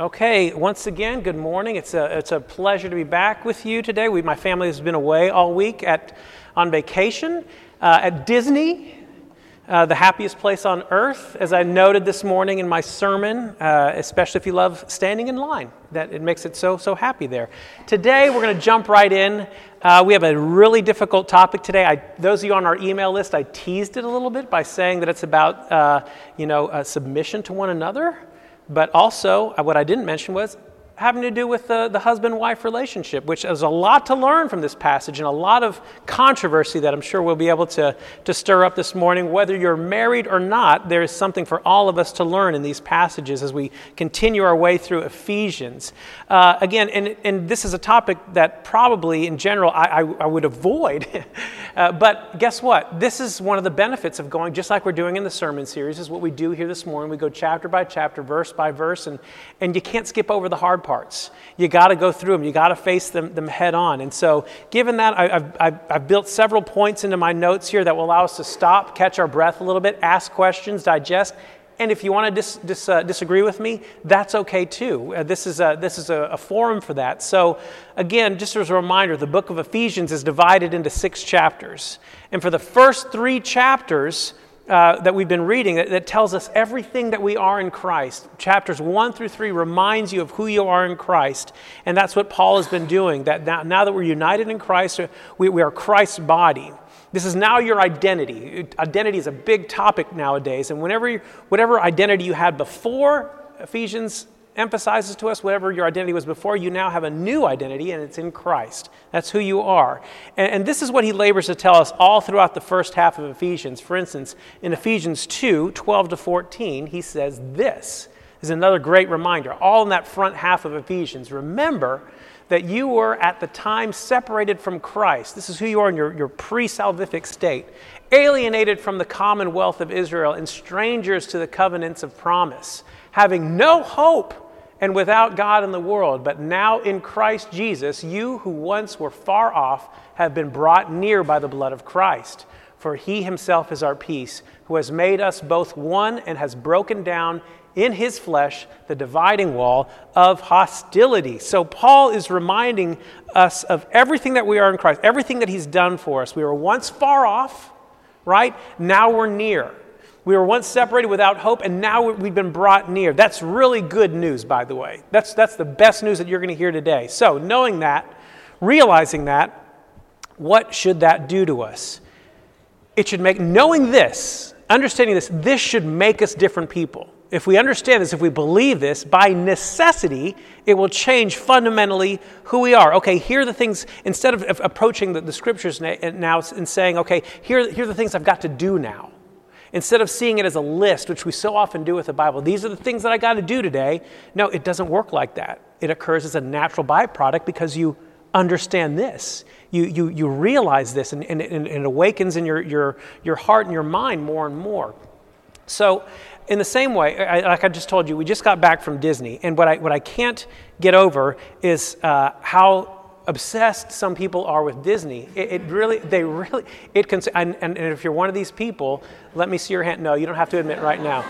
Okay, once again, good morning. It's a, it's a pleasure to be back with you today. We, my family has been away all week at, on vacation uh, at Disney, uh, the happiest place on earth, as I noted this morning in my sermon, uh, especially if you love standing in line. That it makes it so, so happy there. Today, we're going to jump right in. Uh, we have a really difficult topic today. I, those of you on our email list, I teased it a little bit by saying that it's about, uh, you know, submission to one another. But also, uh, what I didn't mention was having to do with the, the husband wife relationship, which is a lot to learn from this passage and a lot of controversy that I'm sure we'll be able to, to stir up this morning. Whether you're married or not, there is something for all of us to learn in these passages as we continue our way through Ephesians. Uh, again, and, and this is a topic that probably in general I, I, I would avoid. uh, but guess what? This is one of the benefits of going, just like we're doing in the sermon series, is what we do here this morning. We go chapter by chapter, verse by verse, and, and you can't skip over the hard parts. You got to go through them, you got to face them, them head on. And so, given that, I, have I've, I've built several points into my notes here that will allow us to stop, catch our breath a little bit, ask questions, digest. And if you want to dis, dis, uh, disagree with me, that's okay too. Uh, this is, a, this is a, a, forum for that. So, again, just as a reminder, the book of Ephesians is divided into six chapters. And for the first three chapters, uh, that we've been reading that, that, tells us everything that we are in Christ. Chapters 1 through 3 reminds you of who you are in Christ. And that's what Paul has been doing. That now, now that we're united in Christ, we, we are Christ's body. This is now your identity. Identity is a big topic nowadays. And whenever whatever identity you had before, Ephesians emphasizes to us whatever your identity was before, you now have a new identity, and it's in Christ. That's who you are. And, and, this is what he labors to tell us all throughout the first half of Ephesians. For instance, in Ephesians 2 12 to 14, he says this is another great reminder, all in that front half of Ephesians. Remember that you were at the time separated from Christ. This is who you are in your, your pre salvific state, alienated from the commonwealth of Israel and strangers to the covenants of promise, having no hope and without God in the world. But now in Christ Jesus, you who once were far off have been brought near by the blood of Christ. For he himself is our peace, who has made us both one and has broken down in his flesh the dividing wall of hostility. So Paul is reminding us of everything that we are in Christ, everything that he's done for us. We were once far off, right? Now we're near. We were once separated without hope, and now we've been brought near. That's really good news, by the way. That's, that's the best news that you're going to hear today. So, knowing that, realizing that, what should that do to us? It should make, knowing this, understanding this, this should make us different people. If we understand this, if we believe this, by necessity, it will change fundamentally who we are. Okay, here are the things, instead of approaching the, the scriptures now and saying, okay, here, here are the things I've got to do now Instead of seeing it as a list, which we so often do with the Bible, these are the things that I got to do today. No, it doesn't work like that. It occurs as a natural byproduct because you understand this. You, you, you realize this, and, and, and it awakens in your, your, your heart and your mind more and more. So, in the same way, I, like I just told you, we just got back from Disney, and what I, what I can't get over is uh, how obsessed some people are with Disney. It, it really, they really, it can, and, and, and, if you're one of these people, let me see your hand. No, you don't have to admit right now.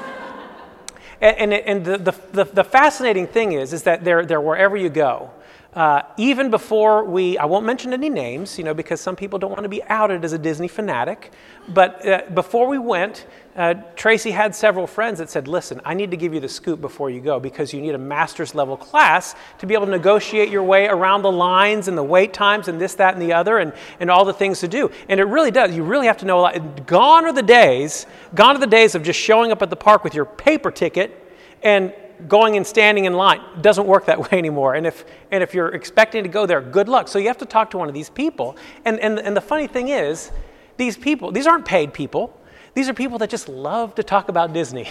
and, and, and the, the, the, fascinating thing is, is that they're, they're wherever you go. Uh, even before we, I won't mention any names, you know, because some people don't want to be outed as a Disney fanatic. But uh, before we went, uh, Tracy had several friends that said, Listen, I need to give you the scoop before you go because you need a master's level class to be able to negotiate your way around the lines and the wait times and this, that, and the other and, and all the things to do. And it really does. You really have to know a lot. Gone are the days, gone are the days of just showing up at the park with your paper ticket and going and standing in line. It doesn't work that way anymore. And if, and if you're expecting to go there, good luck. So you have to talk to one of these people. And, and, and the funny thing is, these people, these aren't paid people. These are people that just love to talk about Disney.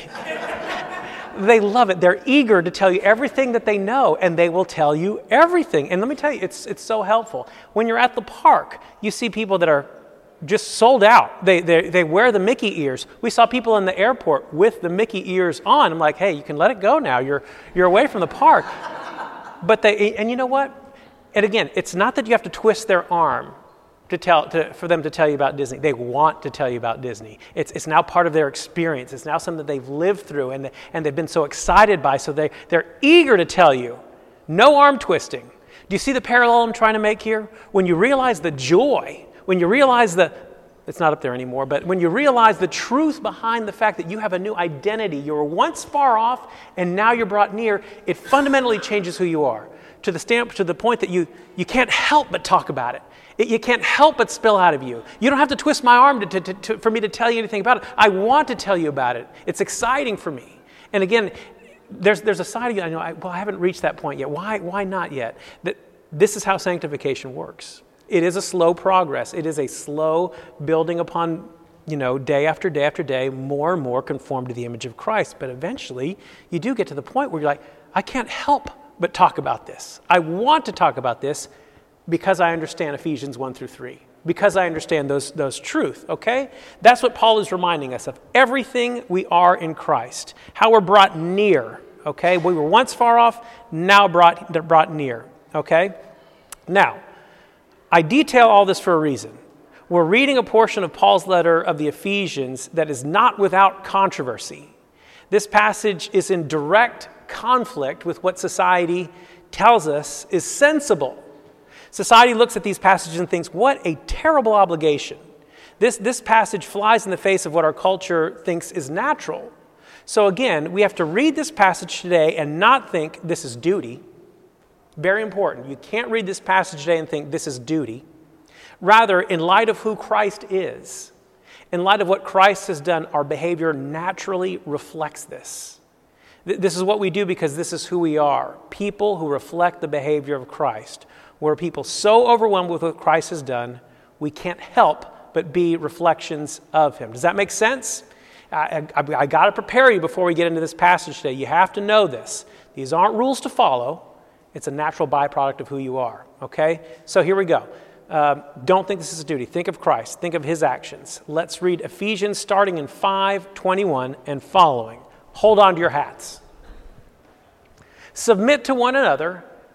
they love it. They're eager to tell you everything that they know, and they will tell you everything. And let me tell you, it's, it's so helpful. When you're at the park, you see people that are just sold out. They, they, they wear the Mickey ears. We saw people in the airport with the Mickey ears on. I'm like, hey, you can let it go now. You're, you're away from the park. but they, and you know what? And again, it's not that you have to twist their arm to tell, to, for them to tell you about Disney. They want to tell you about Disney. It's, it's now part of their experience. It's now something that they've lived through and, and they've been so excited by, so they, they're eager to tell you. No arm twisting. Do you see the parallel I'm trying to make here? When you realize the joy, when you realize the, it's not up there anymore, but when you realize the truth behind the fact that you have a new identity, you were once far off and now you're brought near, it fundamentally changes who you are to the, stamp, to the point that you, you can't help but talk about it. It. You can't help but spill out of you. You don't have to twist my arm to, to, to, for me to tell you anything about it. I want to tell you about it. It's exciting for me. And again, there's, there's a side of you, I know, I, well, I haven't reached that point yet. Why, why not yet? That, this is how sanctification works. It is a slow progress. It is a slow building upon, you know, day after day after day, more and more conform to the image of Christ. But eventually, you do get to the point where you're like, I can't help but talk about this. I want to talk about this because I understand Ephesians 1 through 3, because I understand those, those truth, okay? That's what Paul is reminding us of. Everything we are in Christ, how we're brought near, okay? We were once far off, now brought, brought near, okay? Now, I detail all this for a reason. We're reading a portion of Paul's letter of the Ephesians that is not without controversy. This passage is in direct conflict with what society tells us is sensible. Society looks at these passages and thinks, what a terrible obligation. This, this passage flies in the face of what our culture thinks is natural. So, again, we have to read this passage today and not think this is duty. Very important. You can't read this passage today and think this is duty. Rather, in light of who Christ is, in light of what Christ has done, our behavior naturally reflects this. This is what we do because this is who we are people who reflect the behavior of Christ. We're people so overwhelmed with what Christ has done, we can't help but be reflections of Him. Does that make sense? I, I, I got to prepare you before we get into this passage today. You have to know this. These aren't rules to follow, it's a natural byproduct of who you are. Okay? So here we go. Uh, don't think this is a duty. Think of Christ. Think of his actions. Let's read Ephesians starting in 521 and following. Hold on to your hats. Submit to one another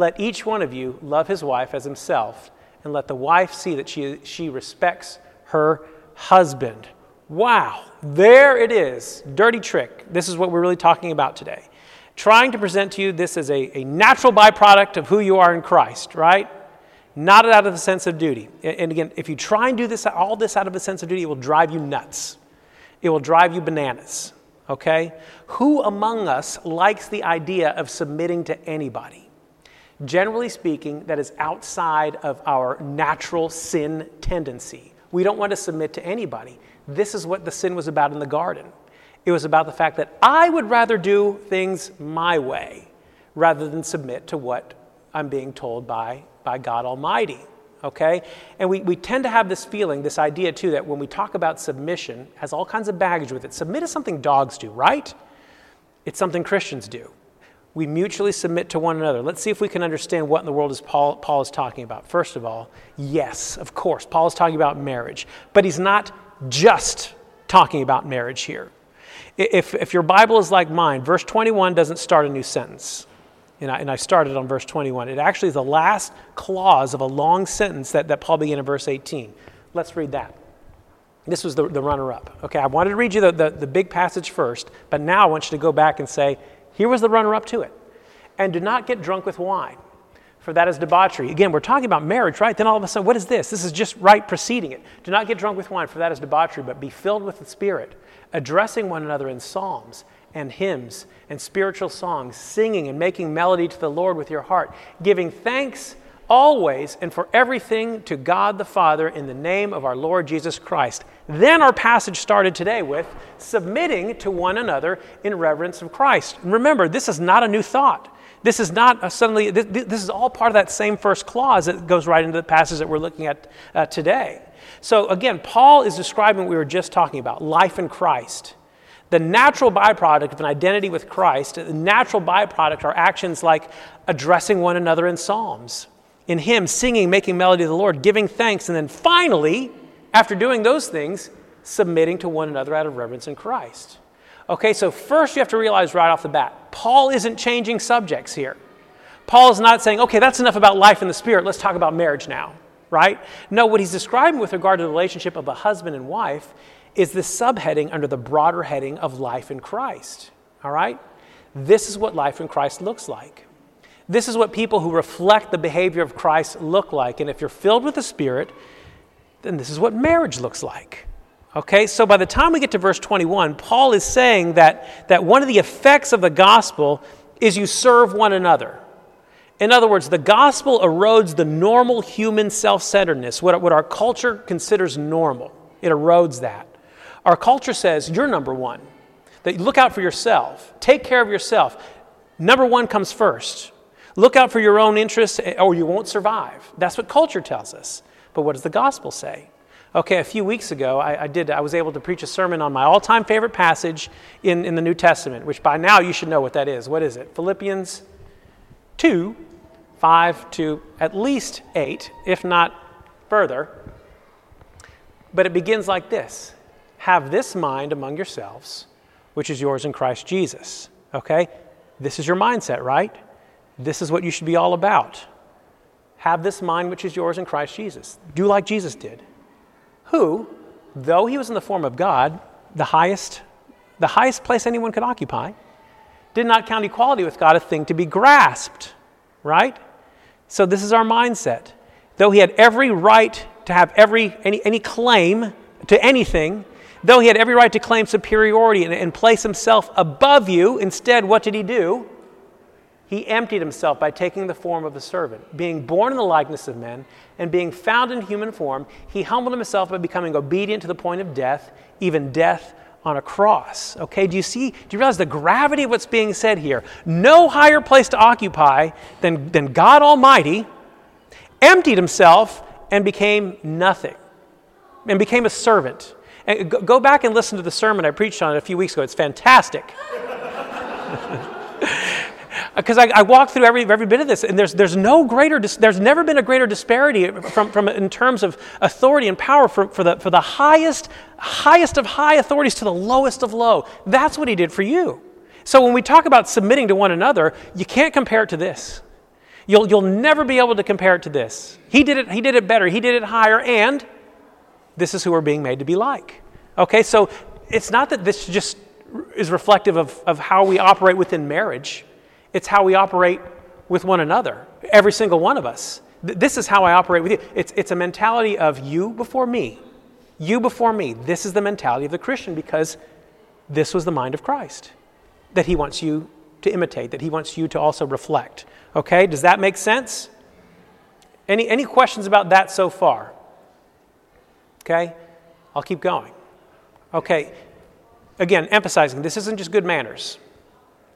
let each one of you love his wife as himself, and let the wife see that she, she respects her husband. Wow, there it is. Dirty trick. This is what we're really talking about today. Trying to present to you this as a, a natural byproduct of who you are in Christ, right? not out of a sense of duty. And again, if you try and do this, all this out of a sense of duty, it will drive you nuts. It will drive you bananas. Okay? Who among us likes the idea of submitting to anybody? Generally speaking, that is outside of our natural sin tendency. We don't want to submit to anybody. This is what the sin was about in the garden. It was about the fact that I would rather do things my way rather than submit to what I'm being told by by God Almighty. Okay? And we, we tend to have this feeling, this idea too, that when we talk about submission, has all kinds of baggage with it. Submit is something dogs do, right? It's something Christians do. We mutually submit to one another. Let's see if we can understand what in the world is Paul, Paul is talking about. First of all, yes, of course, Paul is talking about marriage, but he's not just talking about marriage here. If, if your Bible is like mine, verse 21 doesn't start a new sentence and I, and I started on verse 21. It actually is the last clause of a long sentence that, that Paul began in verse 18. Let's read that. This was the, the runner up. Okay, I wanted to read you the, the, the big passage first, but now I want you to go back and say, here was the runner up to it. And do not get drunk with wine, for that is debauchery. Again, we're talking about marriage, right? Then all of a sudden, what is this? This is just right preceding it. Do not get drunk with wine, for that is debauchery, but be filled with the Spirit, addressing one another in psalms and hymns and spiritual songs, singing and making melody to the Lord with your heart, giving thanks always and for everything to God the Father in the name of our Lord Jesus Christ. Then our passage started today with submitting to one another in reverence of Christ. Remember, this is not a new thought. This is not suddenly, this, this, is all part of that same first clause that goes right into the passage that we're looking at uh, today. So again, Paul is describing what we were just talking about life in Christ. The natural byproduct of an identity with Christ, the natural byproduct are actions like addressing one another in psalms, in hymns, singing, making melody to the Lord, giving thanks, and then finally, after doing those things, submitting to one another out of reverence in Christ. Okay, so first you have to realize right off the bat, Paul isn't changing subjects here. Paul is not saying, okay, that's enough about life in the spirit, let's talk about marriage now, right? No, what he's describing with regard to the relationship of a husband and wife is the subheading under the broader heading of life in Christ, all right? This is what life in Christ looks like. This is what people who reflect the behavior of Christ look like. And if you're filled with the Spirit, then this is what marriage looks like. Okay, so by the time we get to verse 21, Paul is saying that, that one of the effects of the gospel is you serve one another. In other words, the gospel erodes the normal human self centeredness, what, what our culture considers normal. It erodes that. Our culture says, you're number one, that you look out for yourself, take care of yourself. Number one comes first. Look out for your own interests eh, or you won't survive. That's what culture tells us. But what does the gospel say? Okay, a few weeks ago, I, I did, I was able to preach a sermon on my all time favorite passage in, in the New Testament, which by now you should know what that is. What is it? Philippians 2 5 to at least 8, if not further. But it begins like this Have this mind among yourselves, which is yours in Christ Jesus. Okay? This is your mindset, right? This is what you should be all about. Have this mind which is yours in Christ Jesus. Do like Jesus did, who, though he was in the form of God, the highest, the highest place anyone could occupy, did not count equality with God a thing to be grasped, right? So this is our mindset. Though he had every right to have every any, any claim to anything, though he had every right to claim superiority and, and place himself above you, instead, what did he do? He emptied himself by taking the form of a servant. Being born in the likeness of men and being found in human form, he humbled himself by becoming obedient to the point of death, even death on a cross. Okay, do you see, do you realize the gravity of what's being said here? No higher place to occupy than, than God Almighty emptied himself and became nothing and became a servant. And go back and listen to the sermon I preached on it a few weeks ago. It's fantastic. because I, I walked through every, every bit of this, and there's, there's no greater, there's never been a greater disparity from, from, in terms of authority and power for, for, the, for the highest, highest of high authorities to the lowest of low. That's what he did for you. So when we talk about submitting to one another, you can't compare it to this. You'll, you'll never be able to compare it to this. He did it, he did it better, he did it higher, and this is who we're being made to be like. Okay, so it's not that this just is reflective of, of how we operate within marriage. It's how we operate with one another, every single one of us. This is how I operate with you. It's, it's a mentality of you before me. You before me. This is the mentality of the Christian because this was the mind of Christ that he wants you to imitate, that he wants you to also reflect. Okay, does that make sense? Any, any questions about that so far? Okay, I'll keep going. Okay, again, emphasizing this isn't just good manners.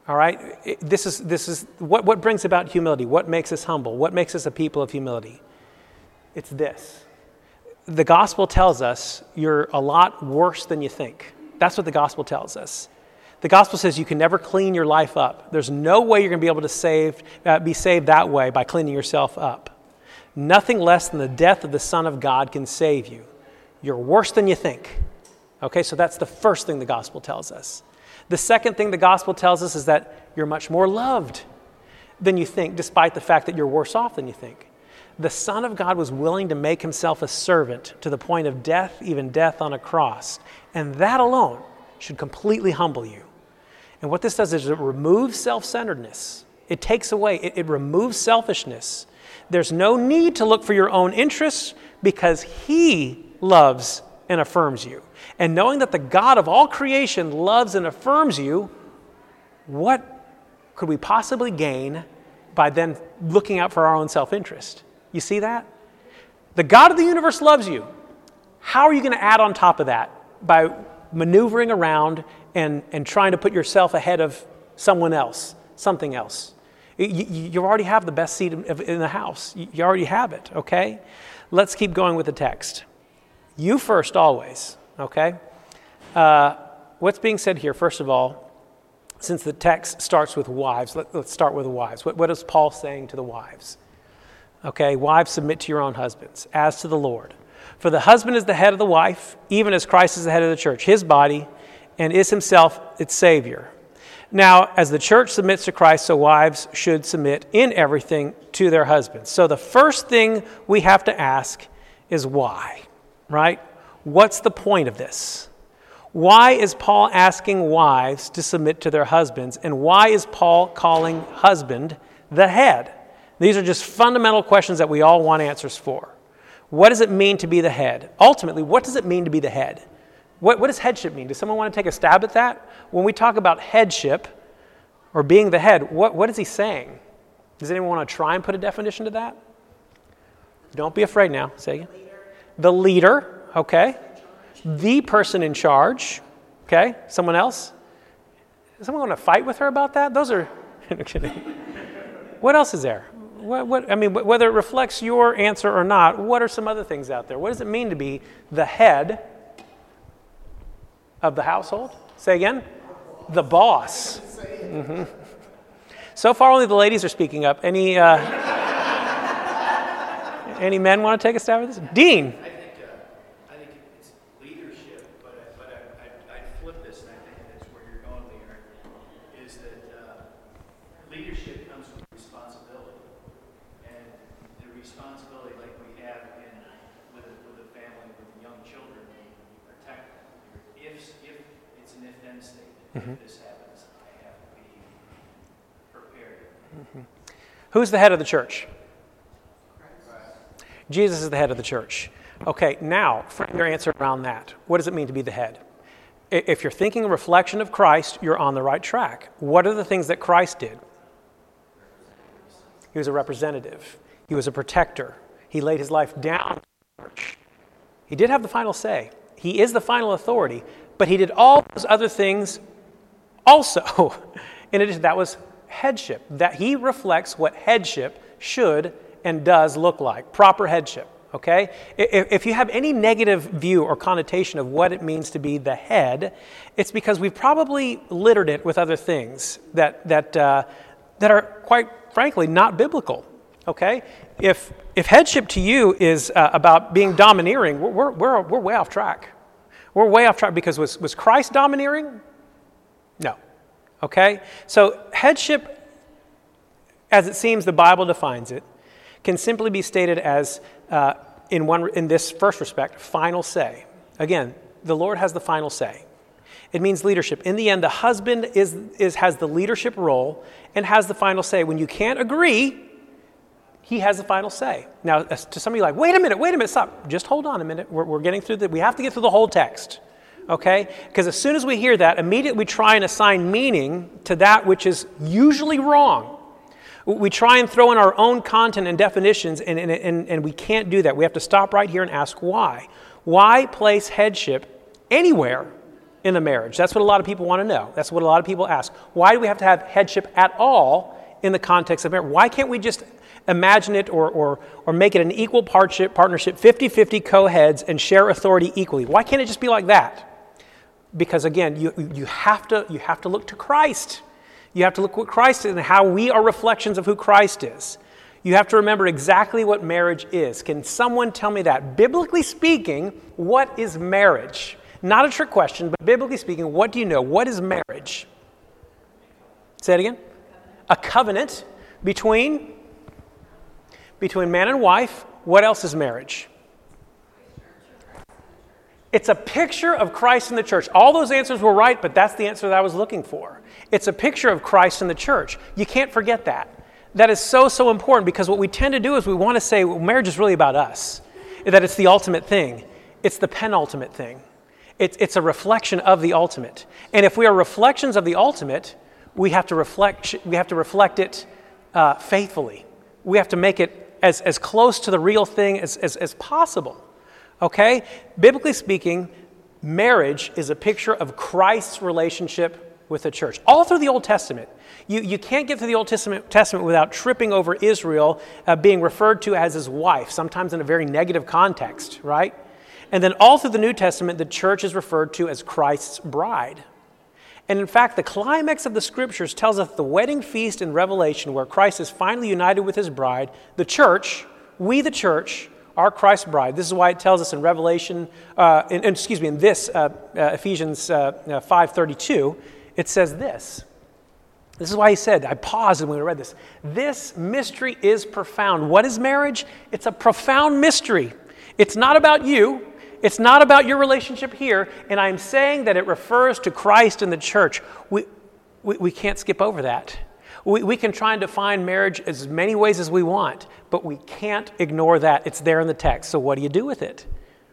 All right? This is, this is what, what brings about humility? What makes us humble? What makes us a people of humility? It's this. The gospel tells us you're a lot worse than you think. That's what the gospel tells us. The gospel says you can never clean your life up. There's no way you're going to be able to save, uh, be saved that way by cleaning yourself up. Nothing less than the death of the Son of God can save you. You're worse than you think. Okay, so that's the first thing the gospel tells us. The second thing the gospel tells us is that you're much more loved than you think, despite the fact that you're worse off than you think. The Son of God was willing to make himself a servant to the point of death, even death on a cross. And that alone should completely humble you. And what this does is it removes self centeredness, it takes away, it, it removes selfishness. There's no need to look for your own interests because He loves and affirms you. And knowing that the God of all creation loves and affirms you, what could we possibly gain by then looking out for our own self interest? You see that? The God of the universe loves you. How are you going to add on top of that? By maneuvering around and, and trying to put yourself ahead of someone else, something else. You, you already have the best seat in the house. You already have it, okay? Let's keep going with the text. You first, always, okay? Uh, what's being said here, first of all, since the text starts with wives, let, us start with the wives. What, what is Paul saying to the wives? Okay, wives, submit to your own husbands, as to the Lord. For the husband is the head of the wife, even as Christ is the head of the church, his body, and is himself its Savior. Now, as the church submits to Christ, so wives should submit in everything to their husbands. So the first thing we have to ask is why, right? What's the point of this? Why is Paul asking wives to submit to their husbands? And why is Paul calling husband the head? These are just fundamental questions that we all want answers for. What does it mean to be the head? Ultimately, what does it mean to be the head? What, what does headship mean? Does someone want to take a stab at that? When we talk about headship or being the head, what, what is he saying? Does anyone want to try and put a definition to that? Don't be afraid now. Say again. The leader, okay. The person in charge, okay. Someone else? Is someone going to fight with her about that? Those are. what else is there? What, what, I mean, whether it reflects your answer or not, what are some other things out there? What does it mean to be the head of the household? Say again? The boss. Mm-hmm. So far, only the ladies are speaking up. Any, uh, any men want to take a stab at this? Dean. mm-hmm. this happens, I have to be prepared. Mm-hmm. Who's the head of the church? Jesus is the head of the church. Okay, now frame your answer around that. What does it mean to be the head? If you're thinking a reflection of Christ, you're on the right track. What are the things that Christ did? He was a representative, he was a protector, he laid his life down. He did have the final say. He is the final authority, but he did all those other things also, in addition, that was headship, that he reflects what headship should and does look like, proper headship. Okay? If you have any negative view or connotation of what it means to be the head, it's because we've probably littered it with other things that, that, uh, that are, quite frankly, not biblical. Okay? If, if headship to you is uh, about being domineering, we're, we're, we're way off track. We're way off track because was, was Christ domineering? No. Okay? So, headship, as it seems the Bible defines it, can simply be stated as, uh, in, one, in this first respect, final say. Again, the Lord has the final say. It means leadership. In the end, the husband is, is, has the leadership role and has the final say. When you can't agree, he has the final say. Now, to some of you, like, wait a minute, wait a minute, stop. Just hold on a minute. We're, we're getting through the, we have to get through the whole text okay? Because as soon as we hear that, immediately we try and assign meaning to that which is usually wrong. We try and throw in our own content and definitions, and, and, and, and we can't do that. We have to stop right here and ask why. Why place headship anywhere in the marriage? That's what a lot of people want to know. That's what a lot of people ask. Why do we have to have headship at all in the context of marriage? Why can't we just imagine it or, or, or make it an equal partnership, partnership 50 50 co heads, and share authority equally? Why can't it just be like that? Because again, you, you, have to, you have to look to Christ. You have to look what Christ is and how we are reflections of who Christ is. You have to remember exactly what marriage is. Can someone tell me that? Biblically speaking, what is marriage? Not a trick question, but biblically speaking, what do you know? What is marriage? Say it again. A covenant between between man and wife. What else is marriage? It's a picture of Christ in the church. All those answers were right, but that's the answer that I was looking for. It's a picture of Christ in the church. You can't forget that. That is so, so important because what we tend to do is we want to say well, marriage is really about us, that it's the ultimate thing. It's the penultimate thing. It's, it's a reflection of the ultimate. And if we are reflections of the ultimate, we have to reflect, we have to reflect it uh, faithfully. We have to make it as, as close to the real thing as, as, as possible. Okay? Biblically speaking, marriage is a picture of Christ's relationship with the church. All through the Old Testament, you, you can't get through the Old Testament, Testament without tripping over Israel uh, being referred to as his wife, sometimes in a very negative context, right? And then all through the New Testament, the church is referred to as Christ's bride. And in fact, the climax of the scriptures tells us the wedding feast in Revelation, where Christ is finally united with his bride, the church, we the church, are Christ's bride. This is why it tells us in Revelation, uh, in, excuse me, in this uh, uh, Ephesians uh, 5:32, uh, it says this. This is why he said, I paused when we read this. This mystery is profound. What is marriage? It's a profound mystery. It's not about you, it's not about your relationship here, and I'm saying that it refers to Christ and the church. We, we, we can't skip over that. We, we can try and define marriage as many ways as we want, but we can't ignore that. It's there in the text. So, what do you do with it?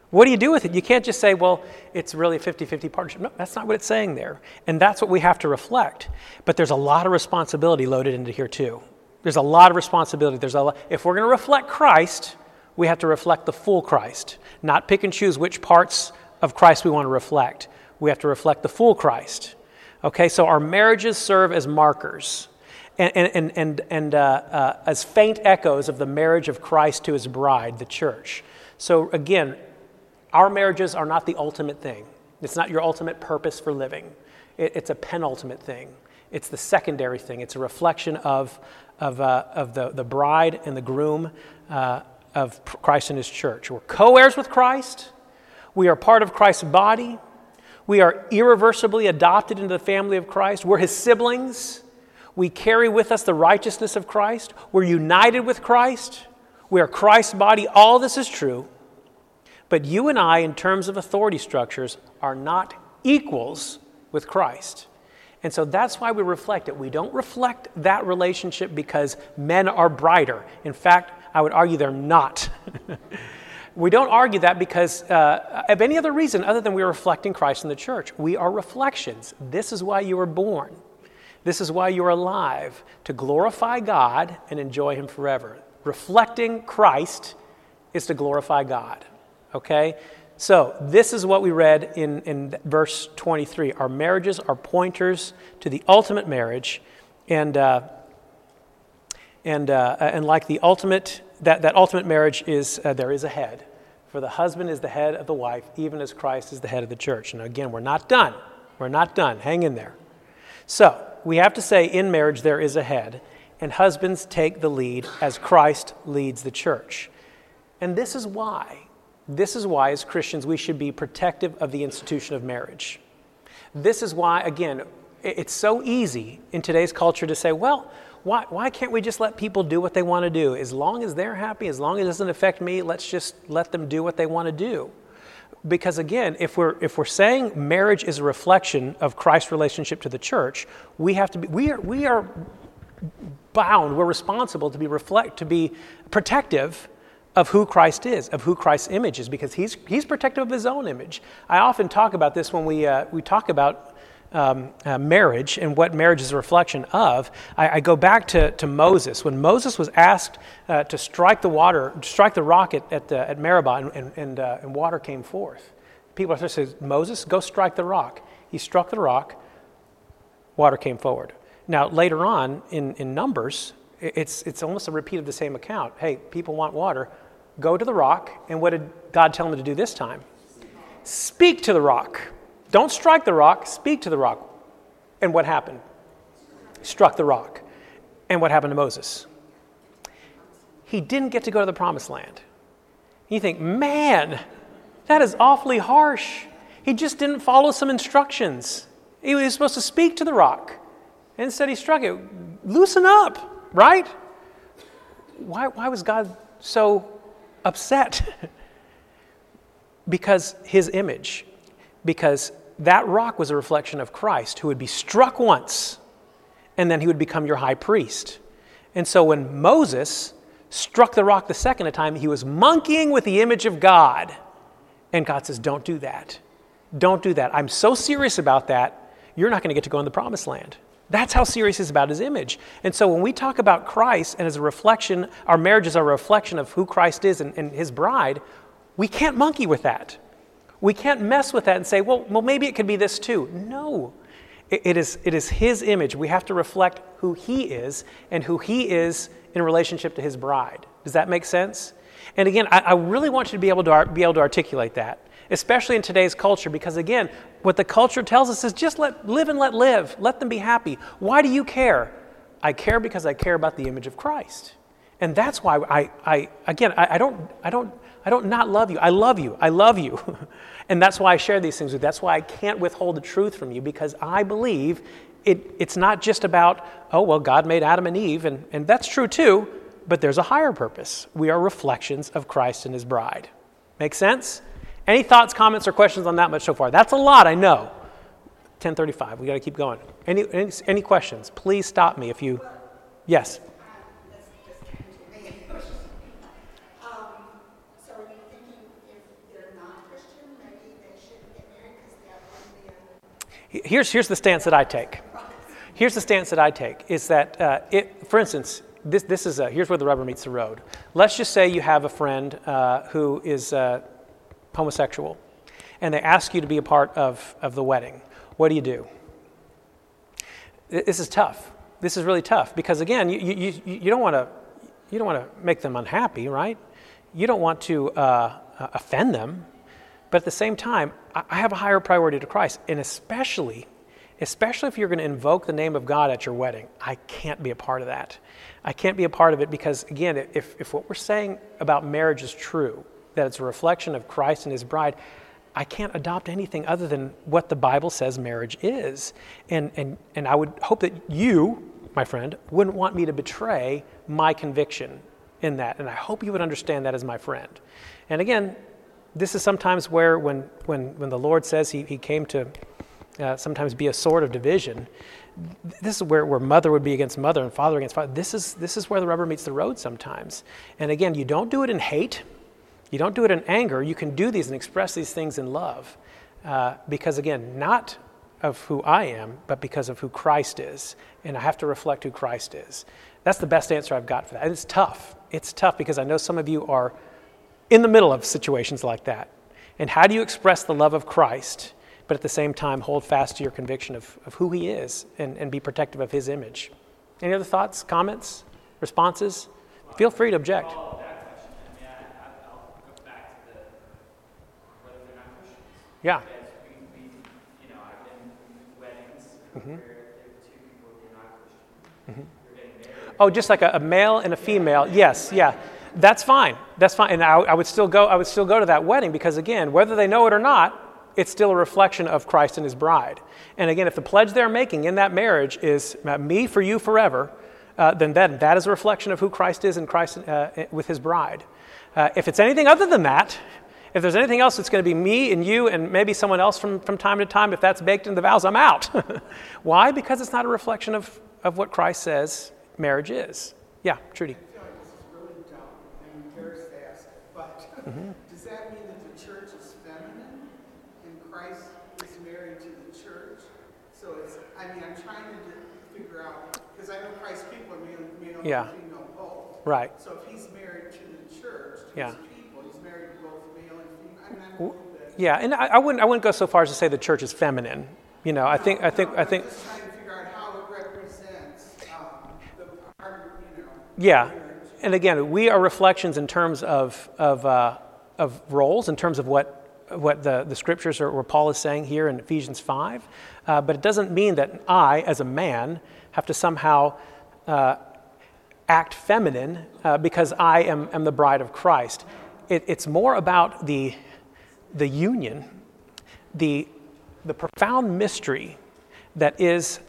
What do you do with it? You can't just say, well, it's really a 50 50 partnership. No, that's not what it's saying there. And that's what we have to reflect. But there's a lot of responsibility loaded into here, too. There's a lot of responsibility. There's a lot, if we're going to reflect Christ, we have to reflect the full Christ, not pick and choose which parts of Christ we want to reflect. We have to reflect the full Christ. Okay, so our marriages serve as markers and, and, and, and uh, uh, as faint echoes of the marriage of Christ to his bride, the church. So again, our marriages are not the ultimate thing. It's not your ultimate purpose for living. It, it's a penultimate thing. It's the secondary thing. It's a reflection of, of, uh, of the, the bride and the groom uh, of Christ and his church. We're co heirs with Christ. We are part of Christ's body. We are irreversibly adopted into the family of Christ. We're his siblings. We carry with us the righteousness of Christ. We're united with Christ. We are Christ's body. All this is true. But you and I, in terms of authority structures, are not equals with Christ. And so that's why we reflect it. We don't reflect that relationship because men are brighter. In fact, I would argue they're not. we don't argue that because uh, of any other reason other than we're reflecting Christ in the church. We are reflections. This is why you were born. This is why you're alive, to glorify God and enjoy Him forever. Reflecting Christ is to glorify God. Okay? So, this is what we read in, in verse 23. Our marriages are pointers to the ultimate marriage. And, uh, and, uh, and like the ultimate, that, that ultimate marriage is, uh, there is a head. For the husband is the head of the wife, even as Christ is the head of the church. And again, we're not done. We're not done. Hang in there. So, we have to say in marriage there is a head, and husbands take the lead as Christ leads the church. And this is why this is why, as Christians, we should be protective of the institution of marriage. This is why, again, it's so easy in today's culture to say, well, why, why can't we just let people do what they want to do? As long as they're happy, as long as it doesn't affect me, let's just let them do what they want to do. Because again, if we're, if we're saying marriage is a reflection of Christ's relationship to the church, we have to be, we are, we are bound, we're responsible to be reflect, to be protective of who Christ is, of who Christ's image is, because he's, he's protective of his own image. I often talk about this when we, uh, we talk about um, uh, marriage and what marriage is a reflection of. I, I go back to, to Moses. When Moses was asked uh, to strike the water, strike the rock at, at, at Meribah, and, and, and, uh, and water came forth. People are saying, Moses, go strike the rock. He struck the rock, water came forward. Now, later on in, in Numbers, it's, it's almost a repeat of the same account. Hey, people want water. Go to the rock. And what did God tell them to do this time? Speak to the rock. Don't strike the rock, speak to the rock. And what happened? Struck the rock. And what happened to Moses? He didn't get to go to the promised land. You think, man, that is awfully harsh. He just didn't follow some instructions. He was supposed to speak to the rock. Instead, he struck it. Loosen up right? Why, why was God so upset? because his image, because that rock was a reflection of Christ who would be struck once and then he would become your high priest. And so when Moses struck the rock the second time, he was monkeying with the image of God. And God says, Don't do that. Don't do that. I'm so serious about that, you're not going to get to go in the promised land. That's how serious he's about his image. And so when we talk about Christ and as a reflection, our marriage is a reflection of who Christ is and, and his bride, we can't monkey with that. We can't mess with that and say, well, well maybe it could be this too. No. It, it, is, it is his image. We have to reflect who he is and who he is in relationship to his bride. Does that make sense? And again, I, I really want you to be able to, be able to articulate that especially in today's culture, because again, what the culture tells us is just let live and let live. Let them be happy. Why do you care? I care because I care about the image of Christ. And that's why I, I again, I, I don't, I don't, I don't not love you. I love you. I love you. and that's why I share these things with you. That's why I can't withhold the truth from you because I believe it, it's not just about, oh, well, God made Adam and Eve, and, and that's true too, but there's a higher purpose. We are reflections of Christ and his bride. Make sense? Any thoughts, comments, or questions on that much so far? That's a lot, I know. 1035, we got to keep going. Any, any, any, questions? Please stop me if you. Yes. Here's, here's the stance that I take. Here's the stance that I take is that, uh, it, for instance, this, this is a, here's where the rubber meets the road. Let's just say you have a friend uh, who is uh, homosexual, and they ask you to be a part of, of the wedding, what do you do? This is tough. This is really tough because, again, you, you, you don't want to you don't want to make them unhappy, right? You don't want to uh, uh, offend them. But at the same time, I have a higher priority to Christ, and especially, especially if you're going to invoke the name of God at your wedding, I can't be a part of that. I can't be a part of it because, again, if, if what we're saying about marriage is true, that it's a reflection of Christ and his bride, I can't adopt anything other than what the Bible says marriage is. And, and, and I would hope that you, my friend, wouldn't want me to betray my conviction in that. And I hope you would understand that as my friend. And again, this is sometimes where, when, when, when the Lord says he, he came to uh, sometimes be a sword of division, this is where, where mother would be against mother and father against father. This is, this is where the rubber meets the road sometimes. And again, you don't do it in hate. You don't do it in anger. You can do these and express these things in love. Uh, because, again, not of who I am, but because of who Christ is. And I have to reflect who Christ is. That's the best answer I've got for that. And it's tough. It's tough because I know some of you are in the middle of situations like that. And how do you express the love of Christ, but at the same time hold fast to your conviction of, of who He is and, and be protective of His image? Any other thoughts, comments, responses? Feel free to object. Yeah. We, we, you know, I've been weddings mm-hmm. where two people who are not Christian. Mm-hmm. Oh, just like a, a, male and a female. Yes, yeah. That's fine. That's fine. And I, I, would still go. I would still go to that wedding because again, whether they know it or not, it's still a reflection of Christ and His bride. And again, if the pledge they're making in that marriage is uh, me for you forever, uh, then that, that is a reflection of who Christ is and Christ uh, with His bride. Uh, if it's anything other than that, if there's anything else, it's going to be me and you and maybe someone else from, from time to time. If that's baked into the vows, I'm out. Why? Because it's not a reflection of, of what Christ says marriage is. Yeah, Trudy. I feel like this is really dumb and embarrassed to ask but mm-hmm. does that mean that the church is feminine and Christ is married to the church? So it's, I mean, I'm trying to figure out, because I know Christ's people are male, male yeah. and female both. Right. So if he's married to the church, to yeah. People, he's married to both male and female. I mean, yeah, and I, I, wouldn't I wouldn't go so far as to say the church is feminine. You know, I think I think I think. I'm just trying to figure out how it represents um, the, our, you know, yeah, and again, we are reflections in terms of of uh, of roles, in terms of what what the, the scriptures are, where Paul is saying here in Ephesians 5. Uh, but it doesn't mean that I, as a man, have to somehow uh, act feminine uh, because I am, am the bride of Christ. It, it's more about the, the union, the, the profound mystery that is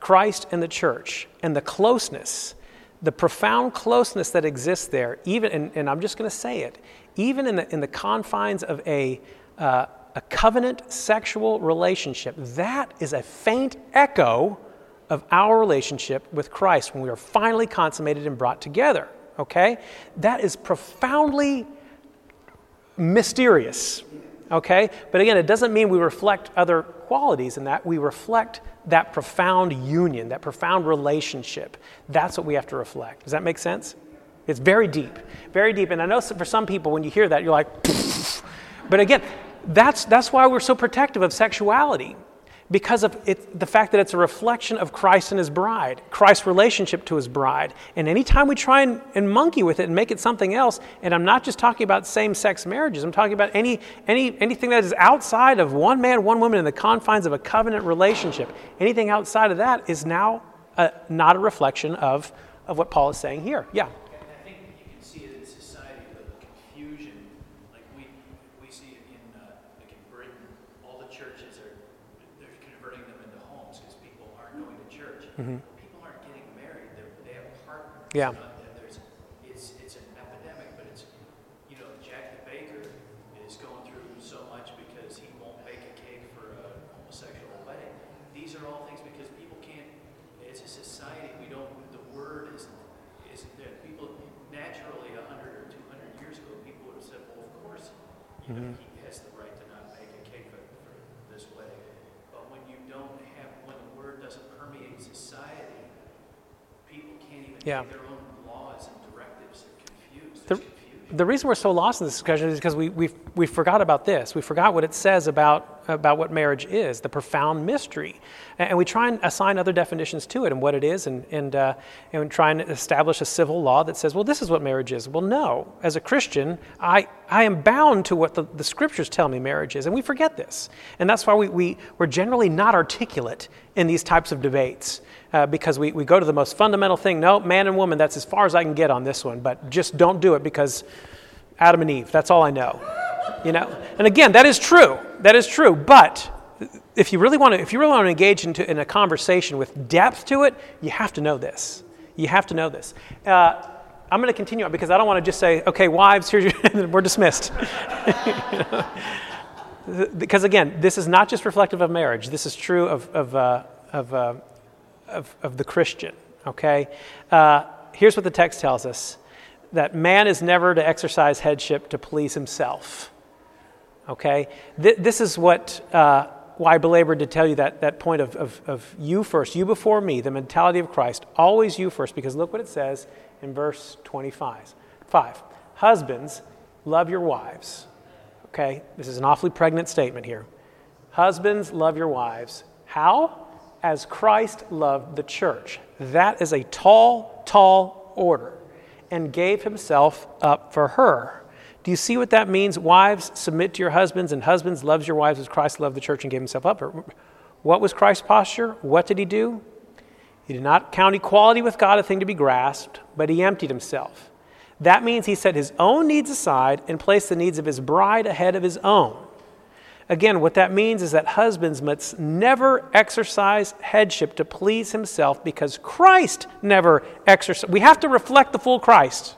Christ and the church, and the closeness, the profound closeness that exists there, even, and, and I'm just going to say it, even in the, in the confines of a, uh, a covenant sexual relationship, that is a faint echo of our relationship with Christ when we are finally consummated and brought together. Okay? That is profoundly mysterious. Okay? But again, it doesn't mean we reflect other qualities and that. We reflect that profound union, that profound relationship. That's what we have to reflect. Does that make sense? It's very deep, very deep. And I know for some people, when you hear that, you're like, but again, that's, that's why we're so protective of sexuality because of it, the fact that it's a reflection of Christ and his bride, Christ's relationship to his bride. And anytime we try and, and monkey with it and make it something else, and I'm not just talking about same sex marriages, I'm talking about any, any, anything that is outside of one man, one woman in the confines of a covenant relationship. Anything outside of that is now a, not a reflection of, of what Paul is saying here. Yeah. Mm-hmm. People aren't getting married; They're, they have partners. Yeah. there's, it's, it's an epidemic, but it's, you know, Jack the Baker is going through so much because he won't bake a cake for a homosexual wedding. These are all things because people can't. As a society, we don't. The word isn't isn't there. People naturally, hundred or two hundred years ago, people would have said, "Well, of course, you know, mm-hmm. he has the right to not bake a cake for, for this wedding." But when you don't have, when the word doesn't permeate society, people can't even yeah. their own laws and directives. They're confused. The, the reason we're so lost in this discussion is because we, we, we forgot about this. We forgot what it says about, about what marriage is, the profound mystery. And, we try and assign other definitions to it and what it is, and, and, uh, and try and establish a civil law that says, well, this is what marriage is. Well, no. As a Christian, I, I am bound to what the, the scriptures tell me marriage is, and we forget this. And that's why we, we, we're generally not articulate in these types of debates uh, because we, we go to the most fundamental thing no, man and woman, that's as far as I can get on this one, but just don't do it because Adam and Eve, that's all I know. You know? And again, that is true. That is true. But if you really want to, if you really want to engage into, in a conversation with depth to it, you have to know this. You have to know this. Uh, I'm going to continue on because I don't want to just say, okay, wives, here's your, we're dismissed. you know? Because again, this is not just reflective of marriage. This is true of, of, uh, of, uh, of, of, the Christian, okay? Uh, here's what the text tells us that man is never to exercise headship to please himself, okay? Th- this is what, uh, why I belabored to tell you that, that point of, of, of you first, you before me, the mentality of Christ, always you first, because look what it says in verse 25. Five, husbands, love your wives Okay, this is an awfully pregnant statement here. Husbands, love your wives. How? As Christ loved the church. That is a tall, tall order and gave himself up for her. Do you see what that means? Wives, submit to your husbands, and husbands, loves your wives as Christ loved the church and gave himself up. What was Christ's posture? What did he do? He did not count equality with God a thing to be grasped, but he emptied himself. That means he set his own needs aside and placed the needs of his bride ahead of his own. Again, what that means is that husbands must never exercise headship to please himself because Christ never exercised. We have to reflect the full Christ.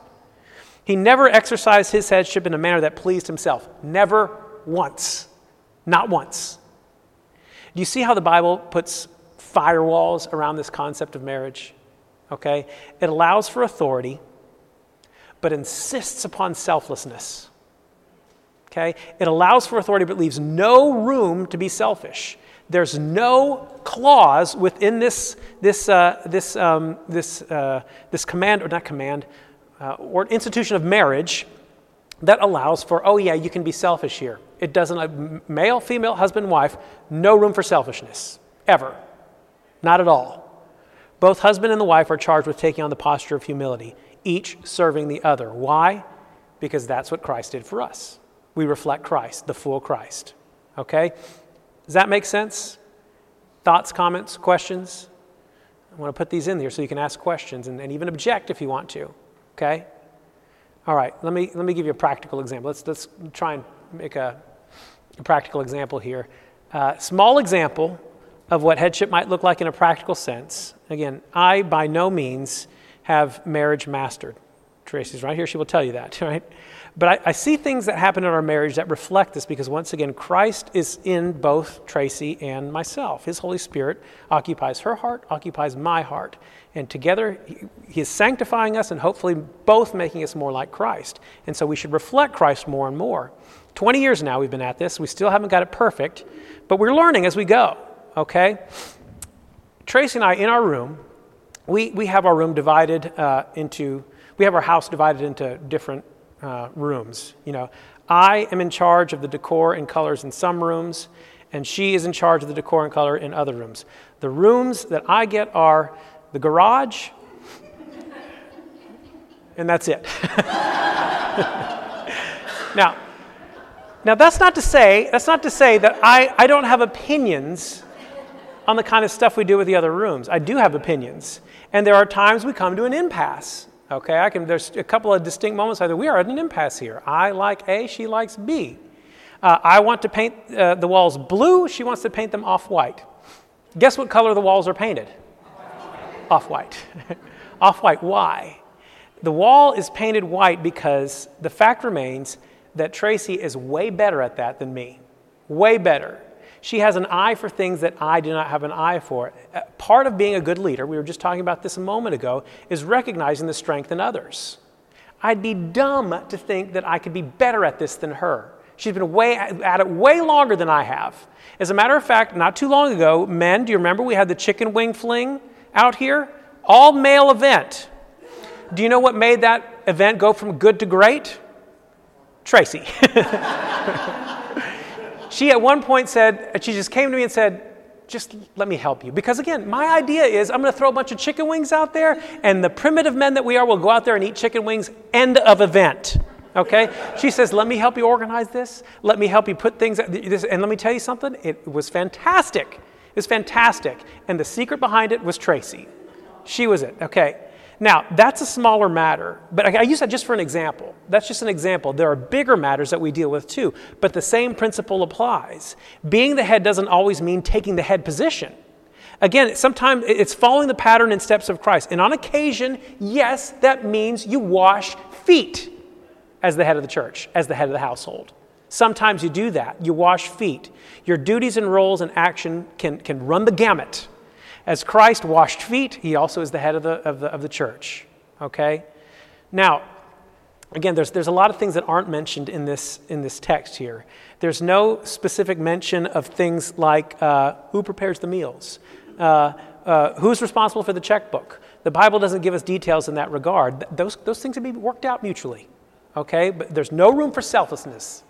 He never exercised his headship in a manner that pleased himself. Never once. Not once. Do you see how the Bible puts firewalls around this concept of marriage? Okay? It allows for authority but insists upon selflessness. Okay? It allows for authority, but leaves no room to be selfish. There's no clause within this, this, uh, this, um, this, uh, this command, or not command, uh, or an institution of marriage that allows for, oh, yeah, you can be selfish here. It doesn't, male, female, husband, wife, no room for selfishness, ever. Not at all. Both husband and the wife are charged with taking on the posture of humility each serving the other. Why? Because that's what Christ did for us. We reflect Christ, the full Christ. Okay? Does that make sense? Thoughts, comments, questions? I want to put these in there so you can ask questions and, and even object if you want to. Okay? All right, let me, let me give you a practical example. Let's, let's try and make a, a practical example here. Uh, small example of what headship might look like in a practical sense. Again, I by no means have marriage mastered. Tracy's right here. She will tell you that, right? But I, I, see things that happen in our marriage that reflect this because, once again, Christ is in both Tracy and myself. His Holy Spirit occupies her heart, occupies my heart. And together, he, he is sanctifying us and hopefully both making us more like Christ. And so we should reflect Christ more and more. 20 years now we've been at this. We still haven't got it perfect, but we're learning as we go, okay? Tracy and I, in our room, we, we have our room divided uh, into, we have our house divided into different uh, rooms. You know, I am in charge of the decor and colors in some rooms, and she is in charge of the decor and color in other rooms. The rooms that I get are the garage, and that's it. now, now that's not to say that's not to say that I, I don't have opinions on the kind of stuff we do with the other rooms. I do have opinions, and there are times we come to an impasse. Okay, I can. There's a couple of distinct moments either we are at an impasse here. I like A, she likes B. Uh, I want to paint uh, the walls blue. She wants to paint them off white. Guess what color the walls are painted? Off white. off white. Why? The wall is painted white because the fact remains that Tracy is way better at that than me. Way better. She has an eye for things that I do not have an eye for. Uh, part of being a good leader, we were just talking about this a moment ago, is recognizing the strength in others. I'd be dumb to think that I could be better at this than her. She's been way at it way longer than I have. As a matter of fact, not too long ago, men, do you remember we had the chicken wing fling out here? All male event. Do you know what made that event go from good to great? Tracy. she at one point said, uh, she just came to me and said, just let me help you. Because again, my idea is I'm going to throw a bunch of chicken wings out there, and the primitive men that we are will go out there and eat chicken wings. End of event. Okay? She says, let me help you organize this. Let me help you put things. Uh, and let me tell you something. It was fantastic. It was fantastic. And the secret behind it was Tracy. She was it. Okay. Now, that's a smaller matter, but I use that just for an example. That's just an example. There are bigger matters that we deal with too, but the same principle applies. Being the head doesn't always mean taking the head position. Again, sometimes it's following the pattern and steps of Christ. And on occasion, yes, that means you wash feet as the head of the church, as the head of the household. Sometimes you do that. You wash feet. Your duties and roles and action can, can run the gamut. As Christ washed feet, he also is the head of the, of the, of the church. Okay? Now, again, there's, there's a lot of things that aren't mentioned in this, in this text here. There's no specific mention of things like uh, who prepares the meals, uh, uh, who's responsible for the checkbook. The Bible doesn't give us details in that regard. Those, those things can be worked out mutually. Okay? But there's no room for selflessness,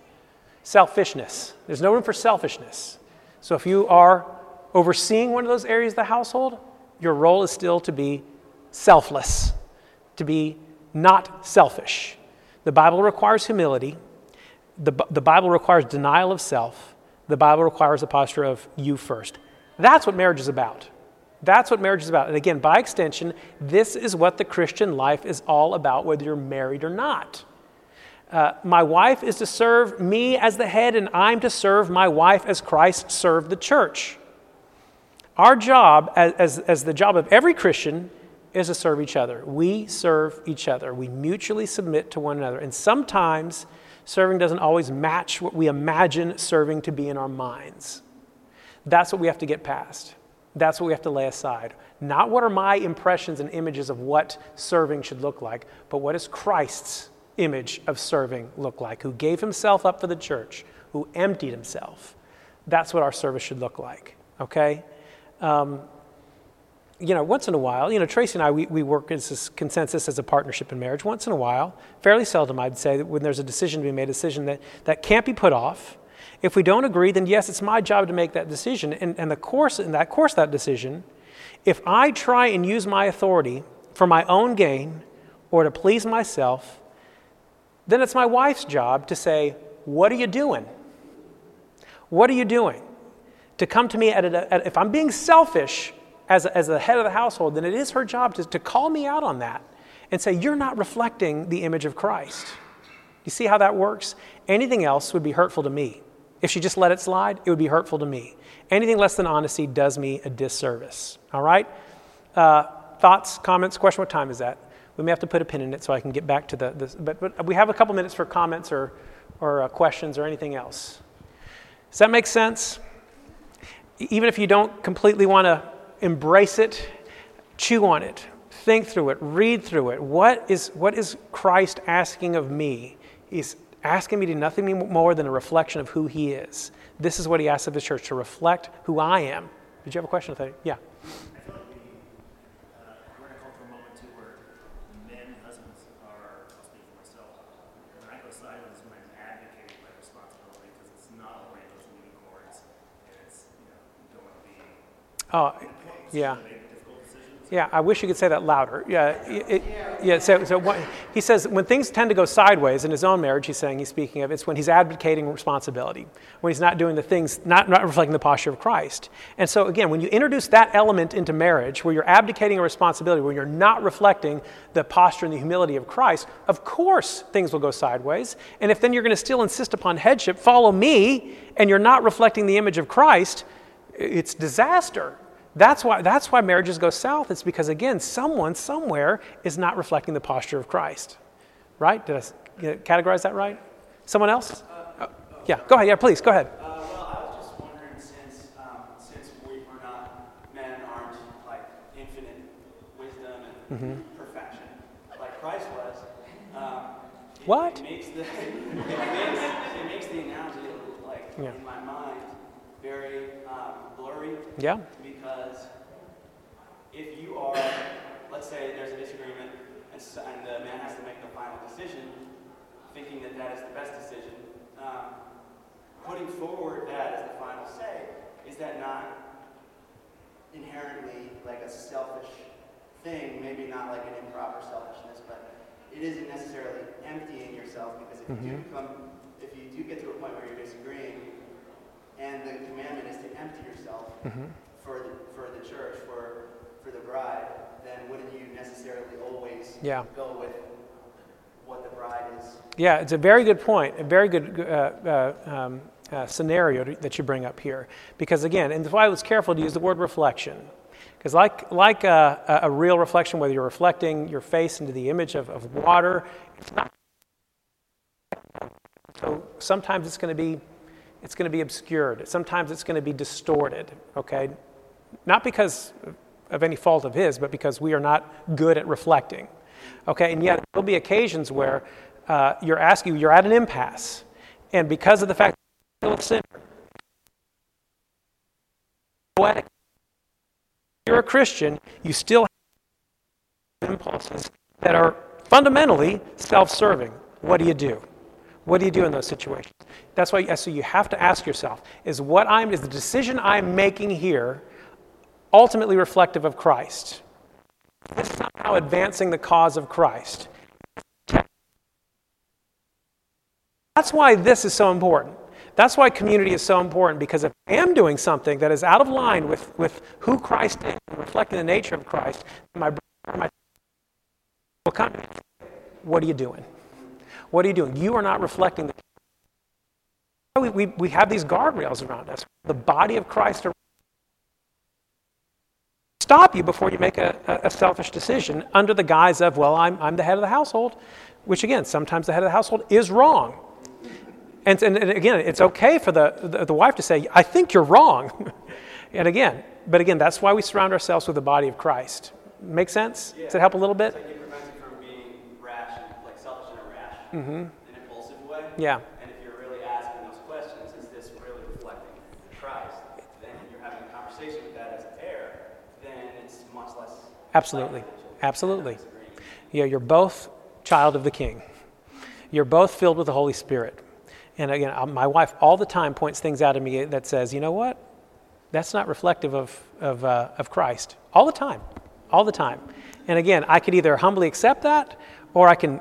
selfishness. There's no room for selfishness. So if you are overseeing one of those areas of the household, your role is still to be selfless, to be not selfish. The Bible requires humility. The, the Bible requires denial of self. The Bible requires a posture of you first. That's what marriage is about. That's what marriage is about. And again, by extension, this is what the Christian life is all about, whether you're married or not. Uh, my wife is to serve me as the head, and I'm to serve my wife as Christ served the church. Our job, as, as, as the job of every Christian, is to serve each other. We serve each other. We mutually submit to one another. And sometimes serving doesn't always match what we imagine serving to be in our minds. That's what we have to get past. That's what we have to lay aside. Not what are my impressions and images of what serving should look like, but what does Christ's image of serving look like, who gave himself up for the church, who emptied himself. That's what our service should look like, okay? Um, you know, once in a while, you know, Tracy and I, we, we work as consensus as a partnership in marriage. Once in a while, fairly seldom, I'd say, that when there's a decision to be made, a decision that, that can't be put off. If we don't agree, then yes, it's my job to make that decision. And, and the course, in that course, that decision, if I try and use my authority for my own gain or to please myself, then it's my wife's job to say, What are you doing? What are you doing? To come to me at, a, at if I'm being selfish as, as the head of the household, then it is her job to, to call me out on that and say, You're not reflecting the image of Christ. You see how that works? Anything else would be hurtful to me. If she just let it slide, it would be hurtful to me. Anything less than honesty does me a disservice. All right? Uh, thoughts, comments, question? What time is that? we may have to put a pin in it so I can get back to the. the but, but we have a couple minutes for comments or, or uh, questions or anything else. Does that make sense? Even if you don't completely want to embrace it, chew on it, think through it, read through it. What is, what is Christ asking of me? He's asking me to nothing more than a reflection of who He is. This is what He asks of His church to reflect who I am. Did you have a question? Yeah. Oh, yeah. Yeah, I wish you could say that louder. Yeah, it, yeah. So, so what, he says when things tend to go sideways in his own marriage, he's saying he's speaking of it's when he's advocating responsibility, when he's not doing the things, not, not reflecting the posture of Christ. And so again, when you introduce that element into marriage, where you're abdicating a responsibility, where you're not reflecting the posture and the humility of Christ, of course things will go sideways. And if then you're going to still insist upon headship, follow me, and you're not reflecting the image of Christ, it's disaster. That's why, that's why marriages go south. It's because, again, someone somewhere is not reflecting the posture of Christ. Right? Did I categorize that right? Someone else? Uh, yeah, go ahead. Yeah, please, go ahead. Uh, well, I was just wondering since, um, since we are not, men aren't like infinite wisdom and mm-hmm. perfection, like Christ was. Um, it, what? It makes, the, it, makes, it makes the analogy, like, yeah. in my mind, very um, blurry. Yeah. Because if you are, let's say there's a disagreement and, and the man has to make the final decision, thinking that that is the best decision, um, putting forward that as the final say, is that not inherently like a selfish thing? Maybe not like an improper selfishness, but it isn't necessarily emptying yourself because if mm-hmm. you do come, if you do get to a point where you're disagreeing, and the commandment is to empty yourself mm-hmm. for, the, for the church, for, for the bride, then wouldn't you necessarily always yeah. go with what the bride is? Yeah, it's a very good point, a very good uh, uh, um, uh, scenario that you bring up here. Because again, and that's why I was careful to use the word reflection. Because, like, like a, a, real reflection, whether you're reflecting your face into the image of, of water, it's not. So sometimes it's going to be it's going to be obscured. Sometimes it's going to be distorted, okay? Not because of any fault of his, but because we are not good at reflecting, okay? And yet, there'll be occasions where uh, you're asking, you're at an impasse, and because of the fact that you're a sinner, you're a Christian, you still have impulses that are fundamentally self serving. What do you do? What do you do in those situations? That's why so you have to ask yourself, is what I'm is the decision I'm making here ultimately reflective of Christ? Is somehow advancing the cause of Christ? That's why this is so important. That's why community is so important because if I am doing something that is out of line with, with who Christ is, reflecting the nature of Christ, my brother, my will come. What are you doing? What are you doing? You are not reflecting the. We, we, we have these guardrails around us. The body of Christ stop you before you make a, a, selfish decision under the guise of, well, I'm, I'm the head of the household, which again, sometimes the head of the household is wrong. And, and, and again, it's okay for the, the, the wife to say, I think you're wrong. and again, but again, that's why we surround ourselves with the body of Christ. Make sense? Yeah. Does it help a little bit? Mm-hmm. an impulsive way. Yeah. And if you're really asking those questions, is this really reflecting Christ? Then you're having a conversation with that as a pair, then it's much less. Absolutely. Absolutely. Yeah, you're both child of the King. You're both filled with the Holy Spirit. And again, uh, my wife all the time points things out at me that says, you know what? That's not reflective of, of, uh, of Christ. All the time. All the time. And again, I could either humbly accept that or I can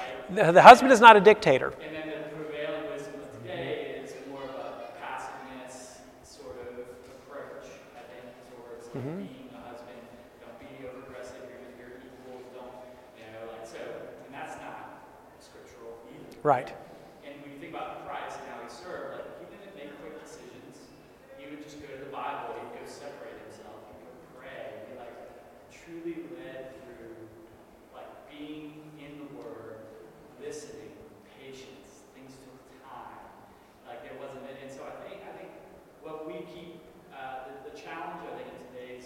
The, the husband is not a dictator. And then the prevailing wisdom of today is more of a passiveness sort of approach, I think, towards like, Mhm. being a husband. Don't be over aggressive, you're, you're equals, don't, you know, like, so, and that's not scriptural either. Right. And when you think about Christ and how he served, like, he didn't make quick decisions. He would just go to the Bible, he'd go separate himself, he'd go pray, he like truly led through like being in the Word, listening, patience. Things took time. Like there wasn't, and so I think I think what we keep uh, the, the challenge I think in today's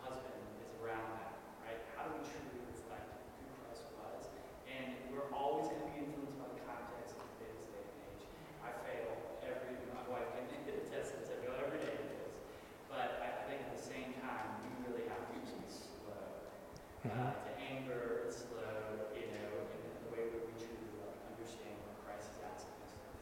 husband is around that, right? How do we truly reflect who Christ was? And we're always going to be influenced by the context of today's day and age. I fail every. My wife can attest to this. I fail every day with this. But I, I think at the same time, we really have to be slow uh, to anger and slow, you know, in the way that we truly like, understand what Christ is asking us. The fruits of the Spirit. That's exactly it. I think this is That's a- this is this great like like I think we have to keep asking ourselves not just about the selfishness because that is definitely almost every decision we make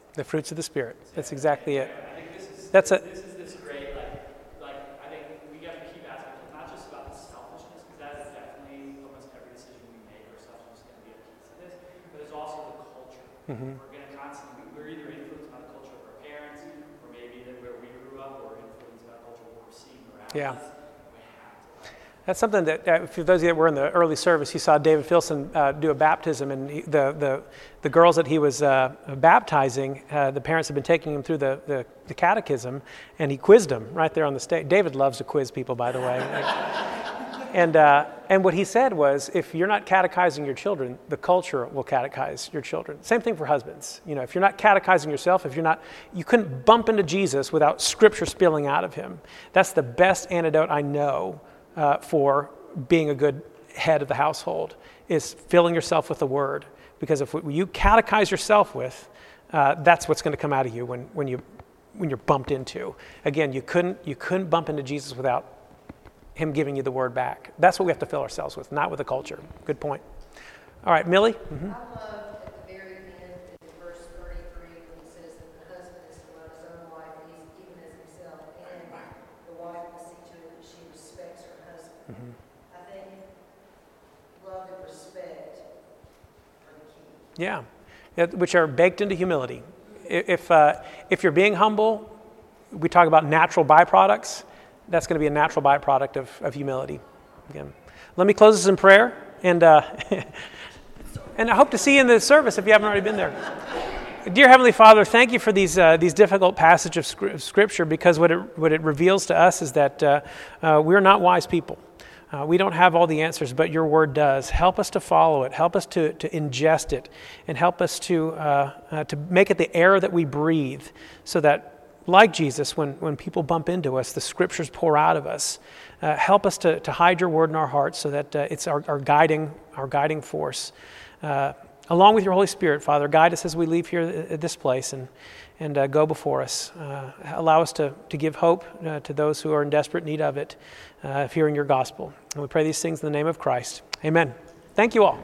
our selfishness is going to keep asking not just about the selfishness, because that is definitely almost every decision we make our selfishness gonna be a piece of this, but it's also the culture. Mhm. We're going to constantly we're either influenced by the culture of our parents or maybe that where we grew up or influenced by the culture of what we're seeing around Yeah. us. We have to like, That's something that, uh, for those of you that were in the early service, you saw David Filson uh, do a baptism, and he, the, the, the girls that he was uh, baptizing, uh, the parents had been taking him through the, the, the catechism, and he quizzed them right there on the stage. David loves to quiz people, by the way. and, uh, and what he said was if you're not catechizing your children, the culture will catechize your children. Same thing for husbands. You know, if you're not catechizing yourself, if you're not, you couldn't bump into Jesus without scripture spilling out of him. That's the best antidote I know uh, for being a good head of the household is filling yourself with the word. Because if you catechize yourself with, uh, that's what's going to come out of you when, when, you, when you're bumped into. Again, you couldn't, you couldn't bump into Jesus without him giving you the word back. That's what we have to fill ourselves with, not with the culture. Good point. All right, Millie? Mhm. I love at the very end, in verse thirty-three, when he says that the husband is to love his own wife he's even as himself, and the wife will see to it that she respects her husband. Mhm. I think love and respect are the key. Yeah, which are baked into humility. If, uh, if you're being humble, we talk about natural byproducts. That's going to be a natural byproduct of, of humility. Again, let me close this in prayer, and uh, and I hope to see you in the service if you haven't already been there. Dear Heavenly Father, thank you for these, uh, these difficult passages of of Scripture because what it, what it reveals to us is that uh, uh, we're not wise people. Uh, we don't have all the answers, but your word does. Help us to follow it. Help us to, to ingest it. And help us to, uh, uh, to make it the air that we breathe so that, like Jesus, when, when people bump into us, the scriptures pour out of us. Uh, help us to, to hide your word in our hearts so that uh, it's our, our, guiding, our guiding force. Uh, along with your Holy Spirit, Father, guide us as we leave here at this place and, and uh, go before us. Uh, allow us to, to give hope uh, to those who are in desperate need of it, uh, of hearing your gospel. And we pray these things in the name of Christ. Amen. Thank you all.